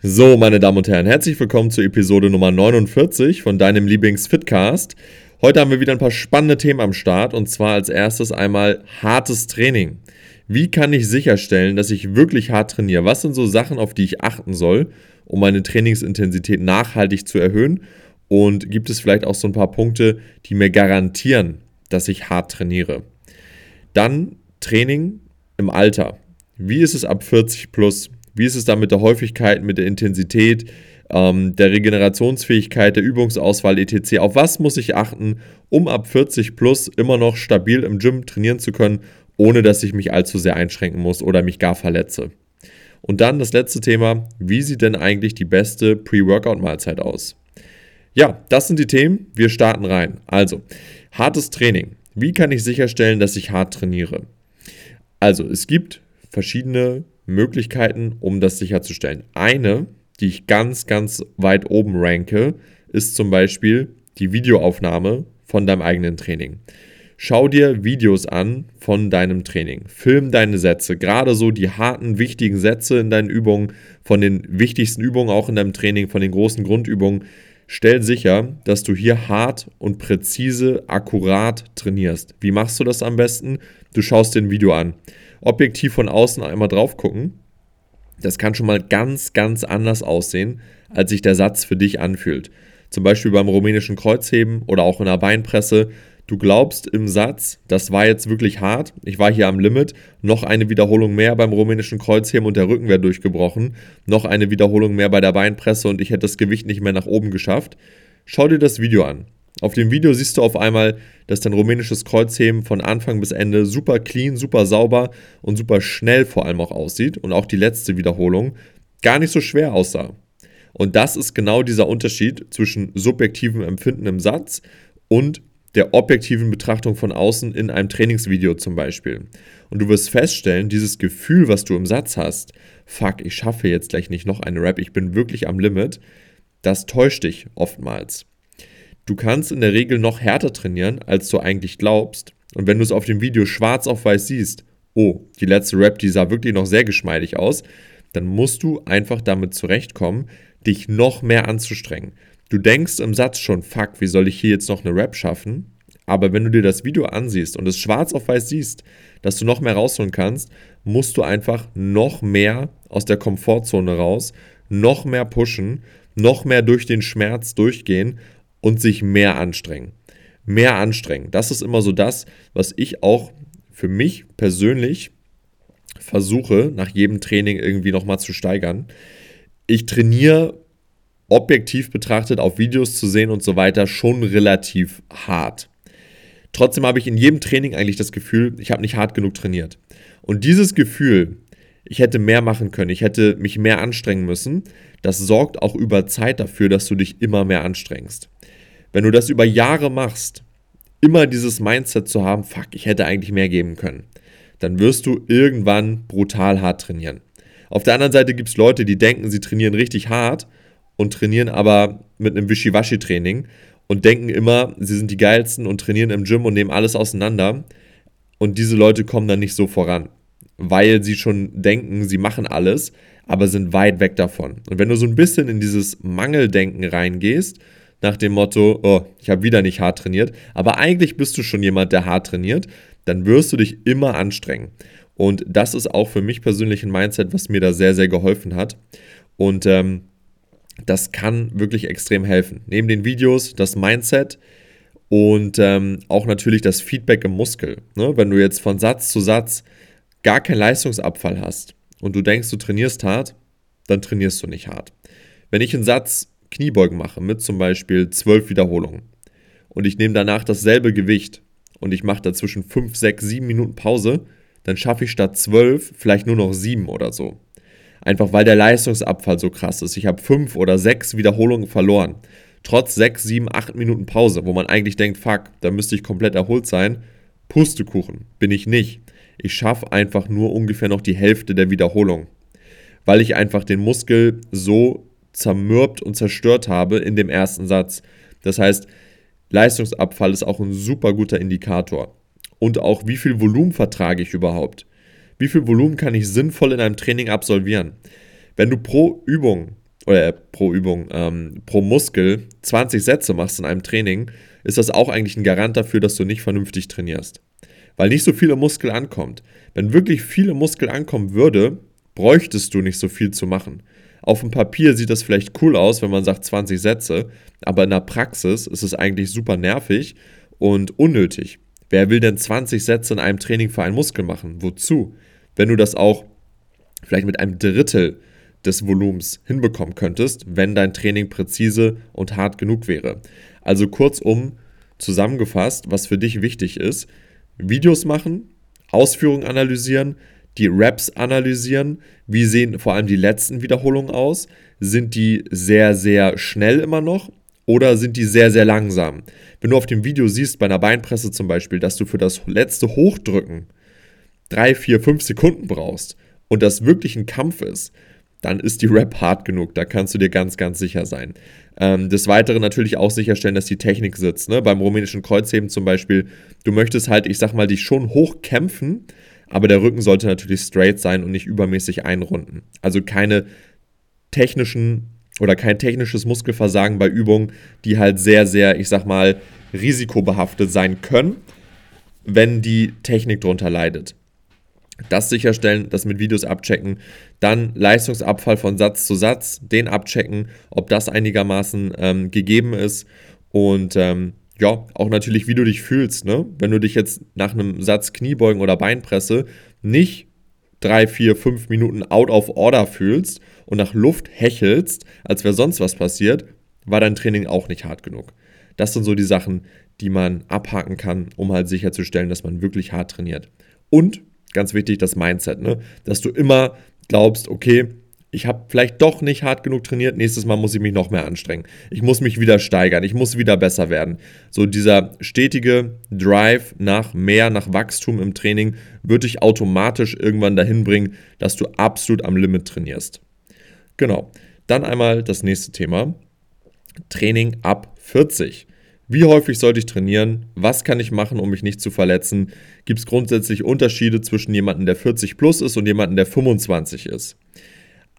So, meine Damen und Herren, herzlich willkommen zur Episode Nummer 49 von deinem Lieblings-Fitcast. Heute haben wir wieder ein paar spannende Themen am Start und zwar als erstes einmal hartes Training. Wie kann ich sicherstellen, dass ich wirklich hart trainiere? Was sind so Sachen, auf die ich achten soll, um meine Trainingsintensität nachhaltig zu erhöhen? Und gibt es vielleicht auch so ein paar Punkte, die mir garantieren, dass ich hart trainiere? Dann Training im Alter. Wie ist es ab 40 plus? Wie ist es da mit der Häufigkeit, mit der Intensität, ähm, der Regenerationsfähigkeit, der Übungsauswahl etc.? Auf was muss ich achten, um ab 40 plus immer noch stabil im Gym trainieren zu können, ohne dass ich mich allzu sehr einschränken muss oder mich gar verletze? Und dann das letzte Thema, wie sieht denn eigentlich die beste Pre-Workout-Mahlzeit aus? Ja, das sind die Themen. Wir starten rein. Also, hartes Training. Wie kann ich sicherstellen, dass ich hart trainiere? Also, es gibt verschiedene Möglichkeiten, um das sicherzustellen. Eine, die ich ganz, ganz weit oben ranke, ist zum Beispiel die Videoaufnahme von deinem eigenen Training. Schau dir Videos an von deinem Training. Film deine Sätze, gerade so die harten, wichtigen Sätze in deinen Übungen, von den wichtigsten Übungen auch in deinem Training, von den großen Grundübungen. Stell sicher, dass du hier hart und präzise, akkurat trainierst. Wie machst du das am besten? Du schaust dir ein Video an objektiv von außen einmal drauf gucken, das kann schon mal ganz, ganz anders aussehen, als sich der Satz für dich anfühlt. Zum Beispiel beim rumänischen Kreuzheben oder auch in der Beinpresse. Du glaubst im Satz, das war jetzt wirklich hart, ich war hier am Limit, noch eine Wiederholung mehr beim rumänischen Kreuzheben und der Rücken wäre durchgebrochen, noch eine Wiederholung mehr bei der Beinpresse und ich hätte das Gewicht nicht mehr nach oben geschafft. Schau dir das Video an. Auf dem Video siehst du auf einmal, dass dein rumänisches Kreuzheben von Anfang bis Ende super clean, super sauber und super schnell vor allem auch aussieht und auch die letzte Wiederholung gar nicht so schwer aussah. Und das ist genau dieser Unterschied zwischen subjektivem Empfinden im Satz und der objektiven Betrachtung von außen in einem Trainingsvideo zum Beispiel. Und du wirst feststellen, dieses Gefühl, was du im Satz hast, fuck, ich schaffe jetzt gleich nicht noch eine Rap, ich bin wirklich am Limit, das täuscht dich oftmals. Du kannst in der Regel noch härter trainieren, als du eigentlich glaubst. Und wenn du es auf dem Video schwarz auf weiß siehst, oh, die letzte Rap, die sah wirklich noch sehr geschmeidig aus, dann musst du einfach damit zurechtkommen, dich noch mehr anzustrengen. Du denkst im Satz schon, fuck, wie soll ich hier jetzt noch eine Rap schaffen? Aber wenn du dir das Video ansiehst und es schwarz auf weiß siehst, dass du noch mehr rausholen kannst, musst du einfach noch mehr aus der Komfortzone raus, noch mehr pushen, noch mehr durch den Schmerz durchgehen und sich mehr anstrengen. Mehr anstrengen. Das ist immer so das, was ich auch für mich persönlich versuche, nach jedem Training irgendwie nochmal zu steigern. Ich trainiere objektiv betrachtet auf Videos zu sehen und so weiter schon relativ hart. Trotzdem habe ich in jedem Training eigentlich das Gefühl, ich habe nicht hart genug trainiert. Und dieses Gefühl, ich hätte mehr machen können, ich hätte mich mehr anstrengen müssen, das sorgt auch über Zeit dafür, dass du dich immer mehr anstrengst. Wenn du das über Jahre machst, immer dieses Mindset zu haben, fuck, ich hätte eigentlich mehr geben können, dann wirst du irgendwann brutal hart trainieren. Auf der anderen Seite gibt es Leute, die denken, sie trainieren richtig hart und trainieren aber mit einem Wischiwaschi-Training und denken immer, sie sind die geilsten und trainieren im Gym und nehmen alles auseinander. Und diese Leute kommen dann nicht so voran, weil sie schon denken, sie machen alles, aber sind weit weg davon. Und wenn du so ein bisschen in dieses Mangeldenken reingehst nach dem Motto, oh, ich habe wieder nicht hart trainiert, aber eigentlich bist du schon jemand, der hart trainiert, dann wirst du dich immer anstrengen. Und das ist auch für mich persönlich ein Mindset, was mir da sehr, sehr geholfen hat. Und ähm, das kann wirklich extrem helfen. Neben den Videos das Mindset und ähm, auch natürlich das Feedback im Muskel. Ne? Wenn du jetzt von Satz zu Satz gar keinen Leistungsabfall hast und du denkst, du trainierst hart, dann trainierst du nicht hart. Wenn ich einen Satz Kniebeugen mache mit zum Beispiel 12 Wiederholungen und ich nehme danach dasselbe Gewicht und ich mache dazwischen 5, 6, 7 Minuten Pause, dann schaffe ich statt 12 vielleicht nur noch 7 oder so. Einfach weil der Leistungsabfall so krass ist. Ich habe 5 oder 6 Wiederholungen verloren. Trotz 6, 7, 8 Minuten Pause, wo man eigentlich denkt, fuck, da müsste ich komplett erholt sein. Pustekuchen, bin ich nicht. Ich schaffe einfach nur ungefähr noch die Hälfte der Wiederholung. Weil ich einfach den Muskel so zermürbt und zerstört habe in dem ersten Satz. Das heißt, Leistungsabfall ist auch ein super guter Indikator. Und auch, wie viel Volumen vertrage ich überhaupt? Wie viel Volumen kann ich sinnvoll in einem Training absolvieren? Wenn du pro Übung oder pro Übung, ähm, pro Muskel 20 Sätze machst in einem Training, ist das auch eigentlich ein Garant dafür, dass du nicht vernünftig trainierst. Weil nicht so viel im Muskel ankommt. Wenn wirklich viel im Muskel ankommen würde, bräuchtest du nicht so viel zu machen. Auf dem Papier sieht das vielleicht cool aus, wenn man sagt 20 Sätze, aber in der Praxis ist es eigentlich super nervig und unnötig. Wer will denn 20 Sätze in einem Training für einen Muskel machen? Wozu? Wenn du das auch vielleicht mit einem Drittel des Volumens hinbekommen könntest, wenn dein Training präzise und hart genug wäre. Also kurzum zusammengefasst, was für dich wichtig ist, Videos machen, Ausführungen analysieren, die Raps analysieren, wie sehen vor allem die letzten Wiederholungen aus, sind die sehr, sehr schnell immer noch oder sind die sehr, sehr langsam? Wenn du auf dem Video siehst, bei einer Beinpresse zum Beispiel, dass du für das letzte Hochdrücken 3, 4, 5 Sekunden brauchst und das wirklich ein Kampf ist, dann ist die Rap hart genug. Da kannst du dir ganz, ganz sicher sein. Ähm, des Weiteren natürlich auch sicherstellen, dass die Technik sitzt. Ne? Beim rumänischen Kreuzheben zum Beispiel, du möchtest halt, ich sag mal, dich schon hoch kämpfen, aber der Rücken sollte natürlich straight sein und nicht übermäßig einrunden. Also keine technischen oder kein technisches Muskelversagen bei Übungen, die halt sehr, sehr, ich sag mal, risikobehaftet sein können, wenn die Technik darunter leidet. Das sicherstellen, das mit Videos abchecken, dann Leistungsabfall von Satz zu Satz, den abchecken, ob das einigermaßen ähm, gegeben ist und ähm, ja, auch natürlich, wie du dich fühlst. Ne? Wenn du dich jetzt nach einem Satz Kniebeugen oder Beinpresse nicht drei, vier, fünf Minuten out of order fühlst und nach Luft hechelst, als wäre sonst was passiert, war dein Training auch nicht hart genug. Das sind so die Sachen, die man abhaken kann, um halt sicherzustellen, dass man wirklich hart trainiert. Und ganz wichtig, das Mindset, ne? dass du immer glaubst, okay, ich habe vielleicht doch nicht hart genug trainiert, nächstes Mal muss ich mich noch mehr anstrengen. Ich muss mich wieder steigern, ich muss wieder besser werden. So dieser stetige Drive nach mehr, nach Wachstum im Training wird dich automatisch irgendwann dahin bringen, dass du absolut am Limit trainierst. Genau. Dann einmal das nächste Thema. Training ab 40. Wie häufig sollte ich trainieren? Was kann ich machen, um mich nicht zu verletzen? Gibt es grundsätzlich Unterschiede zwischen jemandem, der 40 plus ist und jemandem, der 25 ist?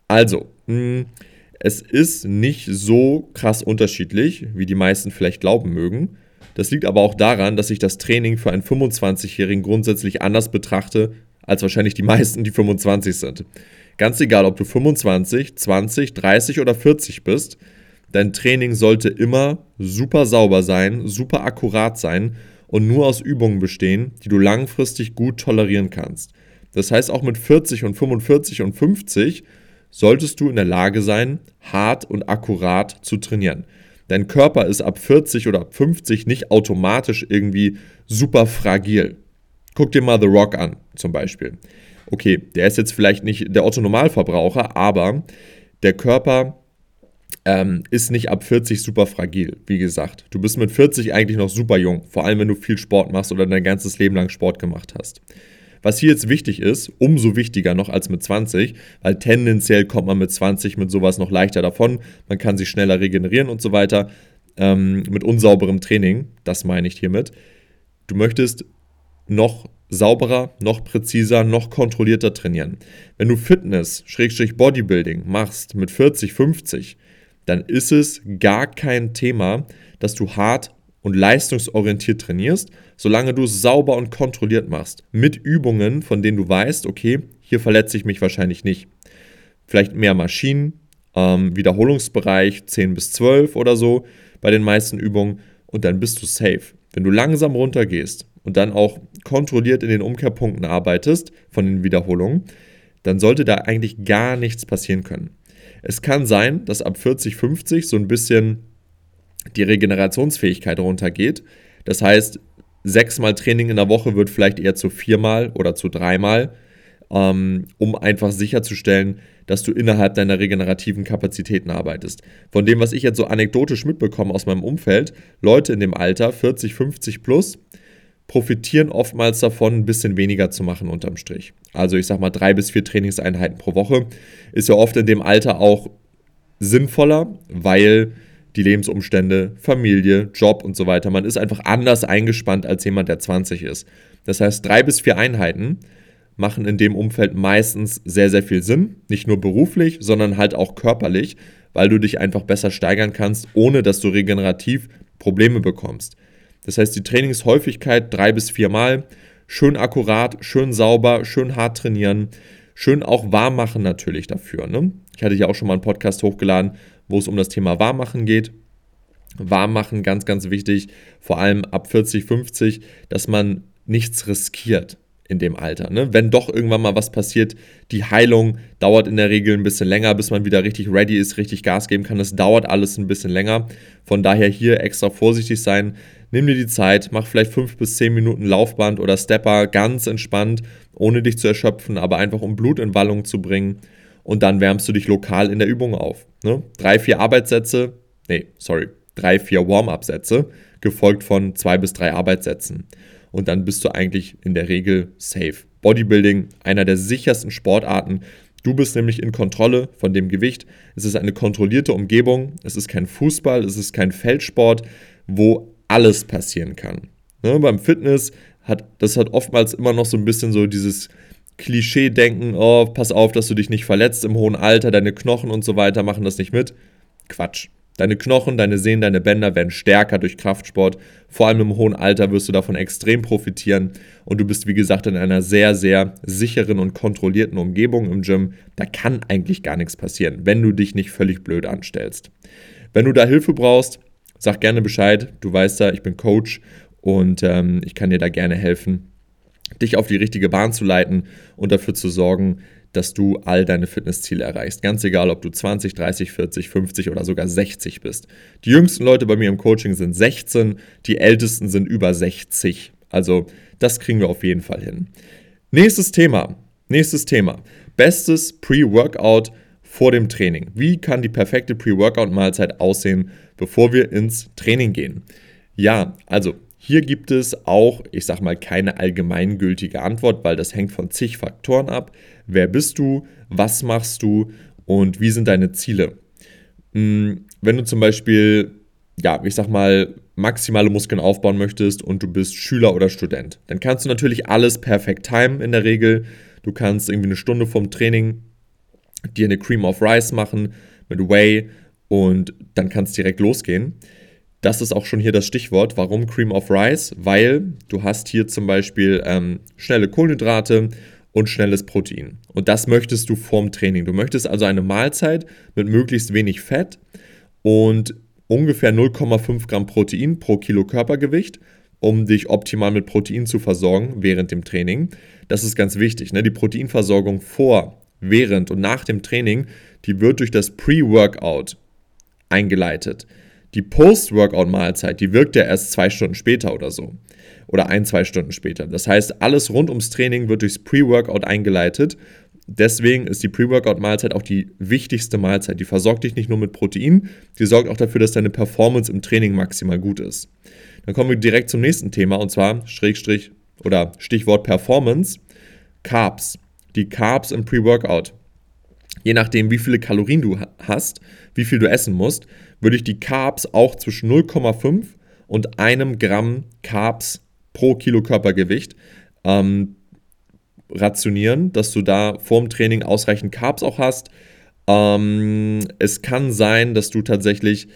Also, hm, es ist nicht so krass unterschiedlich, wie die meisten vielleicht glauben mögen. Das liegt aber auch daran, dass ich das Training für einen 25-Jährigen grundsätzlich anders betrachte, als wahrscheinlich die meisten, die 25 sind. Ganz egal, ob du 25, 20, 30 oder 40 bist, dein Training sollte immer super sauber sein, super akkurat sein und nur aus Übungen bestehen, die du langfristig gut tolerieren kannst. Das heißt, auch mit 40 und 45 und 50 solltest du in der Lage sein, hart und akkurat zu trainieren. Dein Körper ist ab 40 oder ab 50 nicht automatisch irgendwie super fragil. Guck dir mal The Rock an, zum Beispiel. Okay, der ist jetzt vielleicht nicht der Otto-Normalverbraucher, aber der Körper ähm, ist nicht ab 40 super fragil, wie gesagt. Du bist mit 40 eigentlich noch super jung, vor allem wenn du viel Sport machst oder dein ganzes Leben lang Sport gemacht hast. Was hier jetzt wichtig ist, umso wichtiger noch als mit 20, weil tendenziell kommt man mit 20 mit sowas noch leichter davon, man kann sich schneller regenerieren und so weiter, ähm, mit unsauberem Training, das meine ich hiermit. Du möchtest noch sauberer, noch präziser, noch kontrollierter trainieren. Wenn du Fitness, Schrägstrich Bodybuilding machst mit 40, 50, dann ist es gar kein Thema, dass du hart und leistungsorientiert trainierst, solange du es sauber und kontrolliert machst. Mit Übungen, von denen du weißt, okay, hier verletze ich mich wahrscheinlich nicht. Vielleicht mehr Maschinen, ähm, Wiederholungsbereich 10 bis 12 oder so bei den meisten Übungen und dann bist du safe. Wenn du langsam runtergehst und dann auch kontrolliert in den Umkehrpunkten arbeitest von den Wiederholungen, dann sollte da eigentlich gar nichts passieren können. Es kann sein, dass ab 40, 50 so ein bisschen die Regenerationsfähigkeit runtergeht. Das heißt, sechsmal Training in der Woche wird vielleicht eher zu viermal oder zu dreimal, ähm, um einfach sicherzustellen, dass du innerhalb deiner regenerativen Kapazitäten arbeitest. Von dem, was ich jetzt so anekdotisch mitbekomme aus meinem Umfeld, Leute in dem Alter, 40, 50 plus, profitieren oftmals davon, ein bisschen weniger zu machen unterm Strich. Also ich sag mal drei bis vier Trainingseinheiten pro Woche ist ja oft in dem Alter auch sinnvoller, weil die Lebensumstände, Familie, Job und so weiter, man ist einfach anders eingespannt als jemand, der 20 ist. Das heißt, drei bis vier Einheiten machen in dem Umfeld meistens sehr, sehr viel Sinn. Nicht nur beruflich, sondern halt auch körperlich, weil du dich einfach besser steigern kannst, ohne dass du regenerativ Probleme bekommst. Das heißt, die Trainingshäufigkeit drei bis vier Mal, schön akkurat, schön sauber, schön hart trainieren, schön auch warm machen natürlich dafür. Ne? Ich hatte ja auch schon mal einen Podcast hochgeladen, wo es um das Thema Warmmachen geht. Warmmachen, ganz, ganz wichtig, vor allem ab 40, 50, dass man nichts riskiert in dem Alter. Ne? Wenn doch irgendwann mal was passiert, die Heilung dauert in der Regel ein bisschen länger, bis man wieder richtig ready ist, richtig Gas geben kann. Das dauert alles ein bisschen länger. Von daher hier extra vorsichtig sein. Nimm dir die Zeit, mach vielleicht fünf bis zehn Minuten Laufband oder Stepper ganz entspannt, ohne dich zu erschöpfen, aber einfach um Blut in Wallung zu bringen. Und dann wärmst du dich lokal in der Übung auf. Ne? Drei, vier Arbeitssätze, nee, sorry, drei, vier Warm-up-Sätze, gefolgt von zwei bis drei Arbeitssätzen und dann bist du eigentlich in der Regel safe. Bodybuilding, einer der sichersten Sportarten. Du bist nämlich in Kontrolle von dem Gewicht. Es ist eine kontrollierte Umgebung. Es ist kein Fußball, es ist kein Feldsport, wo alles passieren kann. Ne, beim Fitness hat das hat oftmals immer noch so ein bisschen so dieses Klischee-Denken, oh, pass auf, dass du dich nicht verletzt im hohen Alter, deine Knochen und so weiter machen das nicht mit. Quatsch. Deine Knochen, deine Sehnen, deine Bänder werden stärker durch Kraftsport. Vor allem im hohen Alter wirst du davon extrem profitieren. Und du bist, wie gesagt, in einer sehr, sehr sicheren und kontrollierten Umgebung im Gym. Da kann eigentlich gar nichts passieren, wenn du dich nicht völlig blöd anstellst. Wenn du da Hilfe brauchst, sag gerne Bescheid. Du weißt ja, ich bin Coach und ähm, ich kann dir da gerne helfen, dich auf die richtige Bahn zu leiten und dafür zu sorgen, dass du all deine Fitnessziele erreichst. Ganz egal, ob du 20, 30, 40, 50 oder sogar 60 bist. Die jüngsten Leute bei mir im Coaching sind 16, die ältesten sind über 60. Also das kriegen wir auf jeden Fall hin. Nächstes Thema. Nächstes Thema. Bestes Pre-Workout vor dem Training. Wie kann die perfekte Pre-Workout-Mahlzeit aussehen, bevor wir ins Training gehen? Ja, also hier gibt es auch, ich sag mal, keine allgemeingültige Antwort, weil das hängt von zig Faktoren ab. Wer bist du? Was machst du? Und wie sind deine Ziele? Hm, wenn du zum Beispiel, ja, ich sag mal, maximale Muskeln aufbauen möchtest und du bist Schüler oder Student, dann kannst du natürlich alles perfekt timen in der Regel. Du kannst irgendwie eine Stunde vom Training dir eine Cream of Rice machen mit Whey und dann kannst direkt losgehen das ist auch schon hier das Stichwort. Warum Cream of Rice? Weil du hast hier zum Beispiel ähm, schnelle Kohlenhydrate und schnelles Protein. Und das möchtest du vorm Training. Du möchtest also eine Mahlzeit mit möglichst wenig Fett und ungefähr 0,5 Gramm Protein pro Kilo Körpergewicht, um dich optimal mit Protein zu versorgen während dem Training. Das ist ganz wichtig. Ne? Die Proteinversorgung vor, während und nach dem Training, die wird durch das Pre-Workout eingeleitet. Die Post-Workout-Mahlzeit, die wirkt ja erst zwei Stunden später oder so. Oder ein, zwei Stunden später. Das heißt, alles rund ums Training wird durchs Pre-Workout eingeleitet. Deswegen ist die Pre-Workout-Mahlzeit auch die wichtigste Mahlzeit. Die versorgt dich nicht nur mit Protein, die sorgt auch dafür, dass deine Performance im Training maximal gut ist. Dann kommen wir direkt zum nächsten Thema und zwar Schrägstrich oder Stichwort Performance. Carbs. Die Carbs im Pre-Workout. Je nachdem, wie viele Kalorien du hast, wie viel du essen musst, würde ich die Carbs auch zwischen 0,5 und einem Gramm Carbs pro Kilo Körpergewicht ähm, rationieren, dass du da vorm Training ausreichend Carbs auch hast. Ähm, es kann sein, dass du tatsächlich,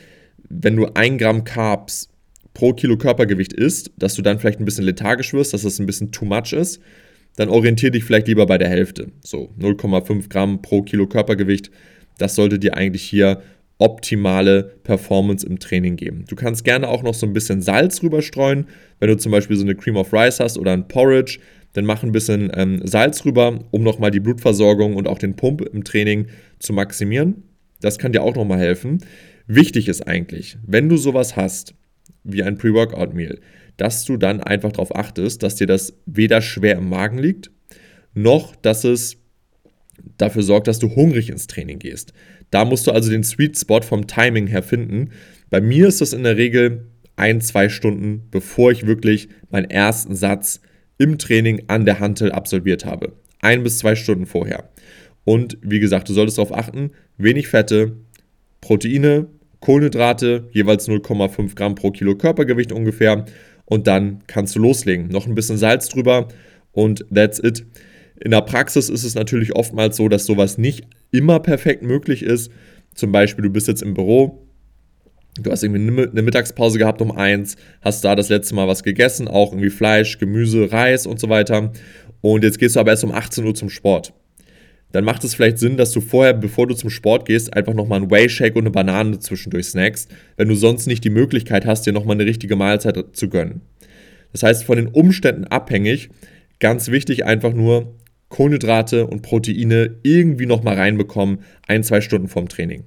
wenn du ein Gramm Carbs pro Kilo Körpergewicht isst, dass du dann vielleicht ein bisschen lethargisch wirst, dass das ein bisschen too much ist. Dann orientiere dich vielleicht lieber bei der Hälfte. So 0,5 Gramm pro Kilo Körpergewicht. Das sollte dir eigentlich hier optimale Performance im Training geben. Du kannst gerne auch noch so ein bisschen Salz rüberstreuen. Wenn du zum Beispiel so eine Cream of Rice hast oder ein Porridge, dann mach ein bisschen ähm, Salz rüber, um nochmal die Blutversorgung und auch den Pump im Training zu maximieren. Das kann dir auch nochmal helfen. Wichtig ist eigentlich, wenn du sowas hast, wie ein Pre-Workout-Meal, dass du dann einfach darauf achtest, dass dir das weder schwer im Magen liegt, noch dass es dafür sorgt, dass du hungrig ins Training gehst. Da musst du also den Sweet Spot vom Timing her finden. Bei mir ist das in der Regel ein, zwei Stunden, bevor ich wirklich meinen ersten Satz im Training an der Hantel absolviert habe. Ein bis zwei Stunden vorher. Und wie gesagt, du solltest darauf achten, wenig Fette, Proteine, Kohlenhydrate, jeweils 0,5 Gramm pro Kilo Körpergewicht ungefähr. Und dann kannst du loslegen. Noch ein bisschen Salz drüber und that's it. In der Praxis ist es natürlich oftmals so, dass sowas nicht immer perfekt möglich ist. Zum Beispiel, du bist jetzt im Büro, du hast irgendwie eine Mittagspause gehabt um eins, hast da das letzte Mal was gegessen, auch irgendwie Fleisch, Gemüse, Reis und so weiter. Und jetzt gehst du aber erst um 18 Uhr zum Sport. Dann macht es vielleicht Sinn, dass du vorher, bevor du zum Sport gehst, einfach nochmal einen Whey-Shake und eine Banane zwischendurch snackst, wenn du sonst nicht die Möglichkeit hast, dir nochmal eine richtige Mahlzeit zu gönnen. Das heißt, von den Umständen abhängig, ganz wichtig einfach nur Kohlenhydrate und Proteine irgendwie nochmal reinbekommen, ein, zwei Stunden vorm Training.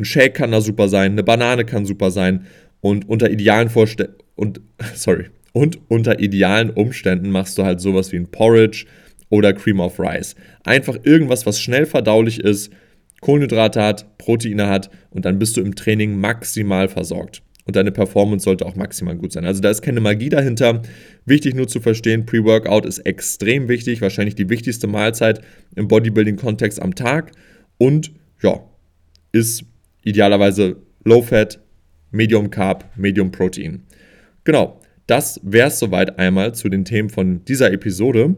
Ein Shake kann da super sein, eine Banane kann super sein und unter idealen Vorständen und sorry, und unter idealen Umständen machst du halt sowas wie ein Porridge oder Cream of Rice. Einfach irgendwas, was schnell verdaulich ist, Kohlenhydrate hat, Proteine hat und dann bist du im Training maximal versorgt und deine Performance sollte auch maximal gut sein. Also da ist keine Magie dahinter. Wichtig nur zu verstehen, Pre-Workout ist extrem wichtig, wahrscheinlich die wichtigste Mahlzeit im Bodybuilding-Kontext am Tag und ja, ist idealerweise Low Fat, Medium Carb, Medium Protein. Genau, das wäre es soweit einmal zu den Themen von dieser Episode.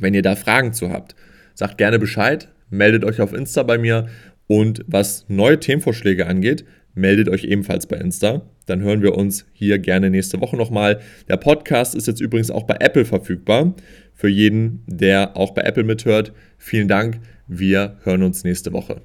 Wenn ihr da Fragen zu habt, sagt gerne Bescheid, meldet euch auf Insta bei mir und was neue Themenvorschläge angeht, meldet euch ebenfalls bei Insta. Dann hören wir uns hier gerne nächste Woche nochmal. Der Podcast ist jetzt übrigens auch bei Apple verfügbar. Für jeden, der auch bei Apple mithört, vielen Dank. Wir hören uns nächste Woche.